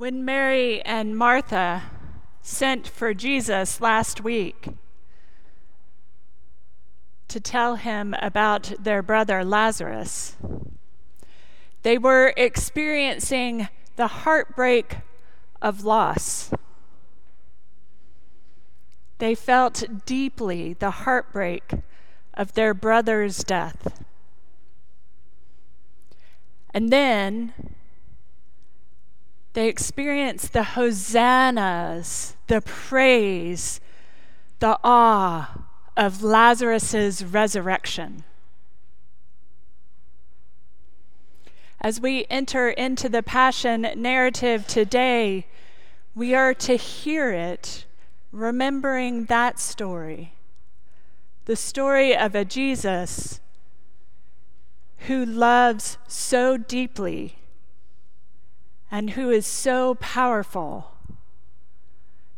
When Mary and Martha sent for Jesus last week to tell him about their brother Lazarus, they were experiencing the heartbreak of loss. They felt deeply the heartbreak of their brother's death. And then they experienced the hosannas, the praise, the awe of Lazarus' resurrection. As we enter into the Passion narrative today, we are to hear it, remembering that story the story of a Jesus who loves so deeply and who is so powerful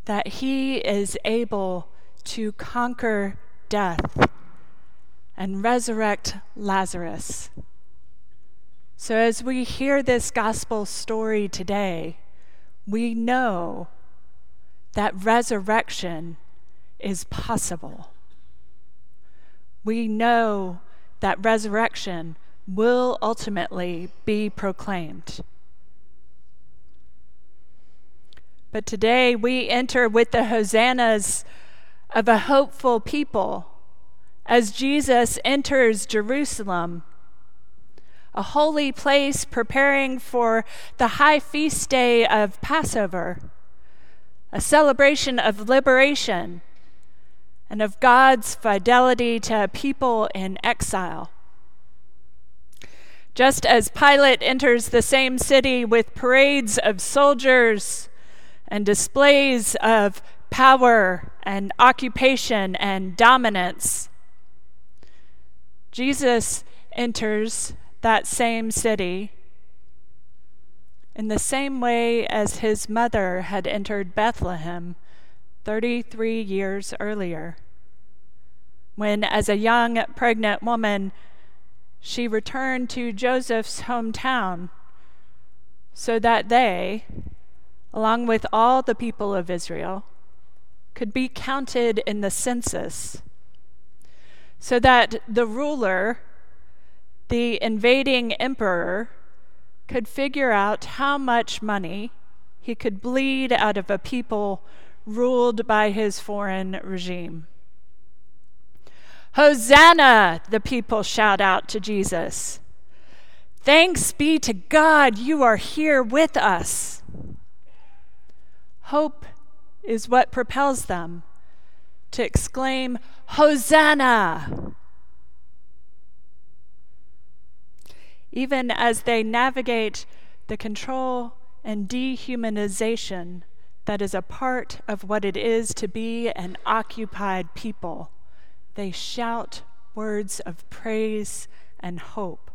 that he is able to conquer death and resurrect Lazarus. So, as we hear this gospel story today, we know that resurrection is possible. We know that resurrection will ultimately be proclaimed. But today we enter with the hosannas of a hopeful people as Jesus enters Jerusalem, a holy place preparing for the high feast day of Passover, a celebration of liberation and of God's fidelity to a people in exile. Just as Pilate enters the same city with parades of soldiers and displays of power and occupation and dominance. Jesus enters that same city in the same way as his mother had entered Bethlehem 33 years earlier, when, as a young pregnant woman, she returned to Joseph's hometown so that they, along with all the people of Israel, could be counted in the census, so that the ruler, the invading emperor, could figure out how much money he could bleed out of a people ruled by his foreign regime. Hosanna, the people shout out to Jesus. Thanks be to God, you are here with us. Hope is what propels them to exclaim, Hosanna! Even as they navigate the control and dehumanization that is a part of what it is to be an occupied people, they shout words of praise and hope.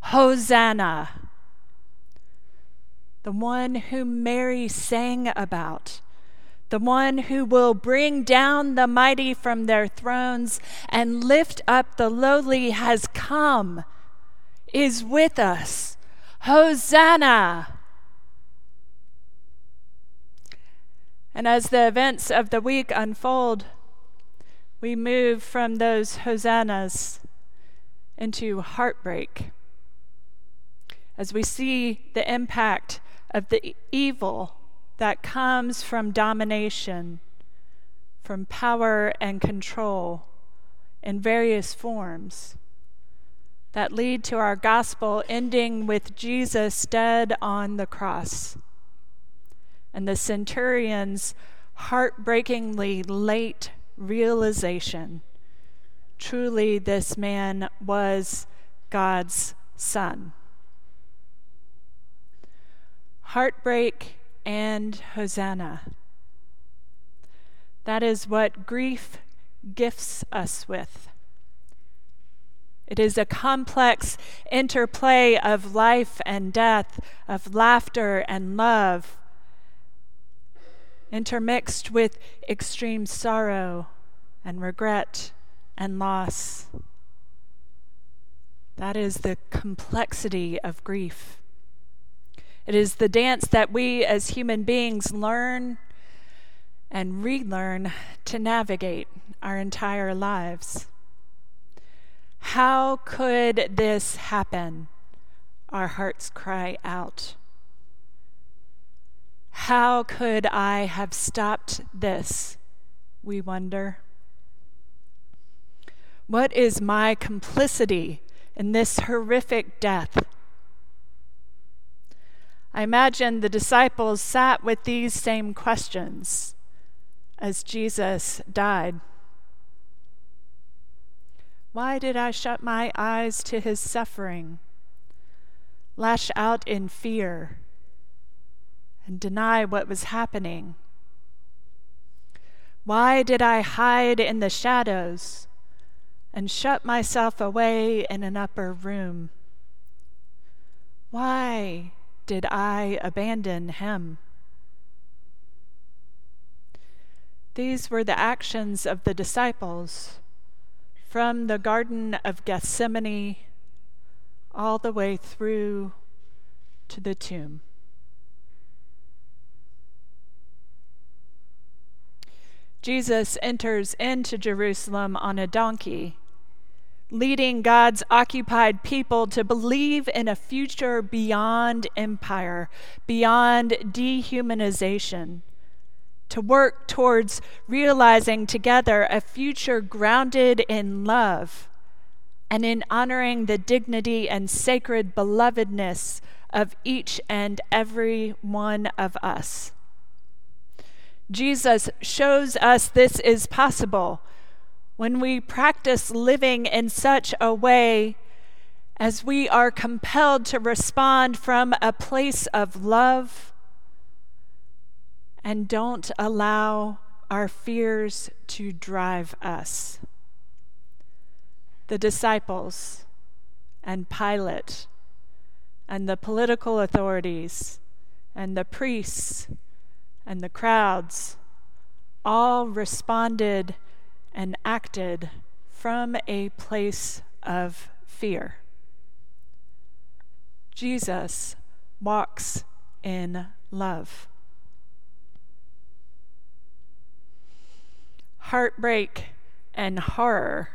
Hosanna! The one whom Mary sang about, the one who will bring down the mighty from their thrones and lift up the lowly has come, is with us. Hosanna! And as the events of the week unfold, we move from those hosannas into heartbreak as we see the impact of the evil that comes from domination, from power and control in various forms that lead to our gospel ending with Jesus dead on the cross. And the centurion's heartbreakingly late realization truly, this man was God's son heartbreak, and hosanna. That is what grief gifts us with. It is a complex interplay of life and death, of laughter and love, intermixed with extreme sorrow and regret and loss. That is the complexity of grief. It is the dance that we as human beings learn and relearn to navigate our entire lives. How could this happen? Our hearts cry out. How could I have stopped this? We wonder. What is my complicity in this horrific death? I imagine the disciples sat with these same questions as Jesus died. Why did I shut my eyes to his suffering, lash out in fear, and deny what was happening? Why did I hide in the shadows and shut myself away in an upper room? Why did I abandon him? These were the actions of the disciples from the Garden of Gethsemane all the way through to the tomb. Jesus enters into Jerusalem on a donkey leading God's occupied people to believe in a future beyond empire, beyond dehumanization, to work towards realizing together a future grounded in love and in honoring the dignity and sacred belovedness of each and every one of us. Jesus shows us this is possible when we practice living in such a way as we are compelled to respond from a place of love and don't allow our fears to drive us. The disciples and Pilate and the political authorities and the priests and the crowds all responded and acted from a place of fear. Jesus walks in love. Heartbreak and horror.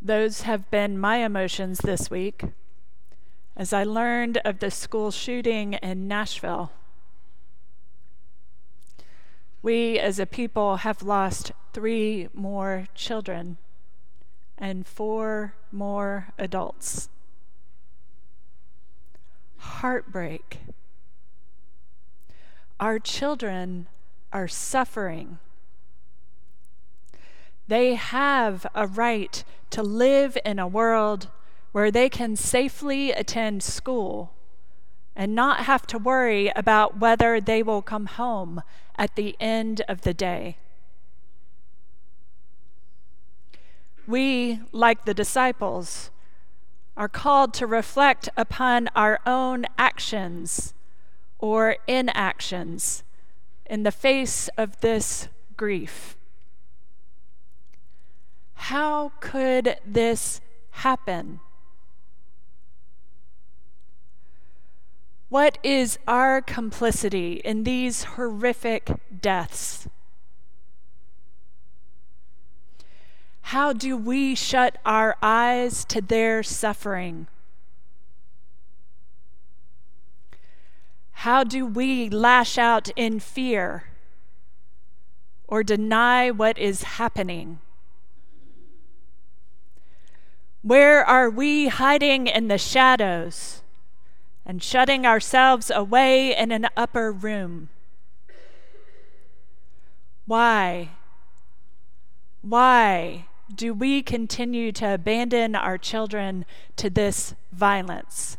Those have been my emotions this week as I learned of the school shooting in Nashville. We as a people have lost three more children and four more adults. Heartbreak. Our children are suffering. They have a right to live in a world where they can safely attend school and not have to worry about whether they will come home at the end of the day. We, like the disciples, are called to reflect upon our own actions or inactions in the face of this grief. How could this happen? What is our complicity in these horrific deaths? How do we shut our eyes to their suffering? How do we lash out in fear or deny what is happening? Where are we hiding in the shadows? And shutting ourselves away in an upper room. Why? Why do we continue to abandon our children to this violence?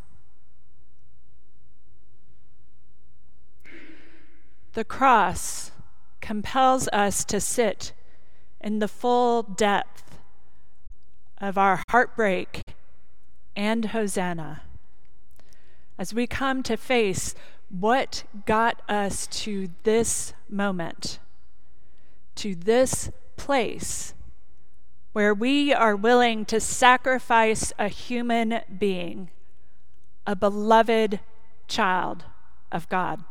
The cross compels us to sit in the full depth of our heartbreak and Hosanna as we come to face what got us to this moment, to this place where we are willing to sacrifice a human being, a beloved child of God.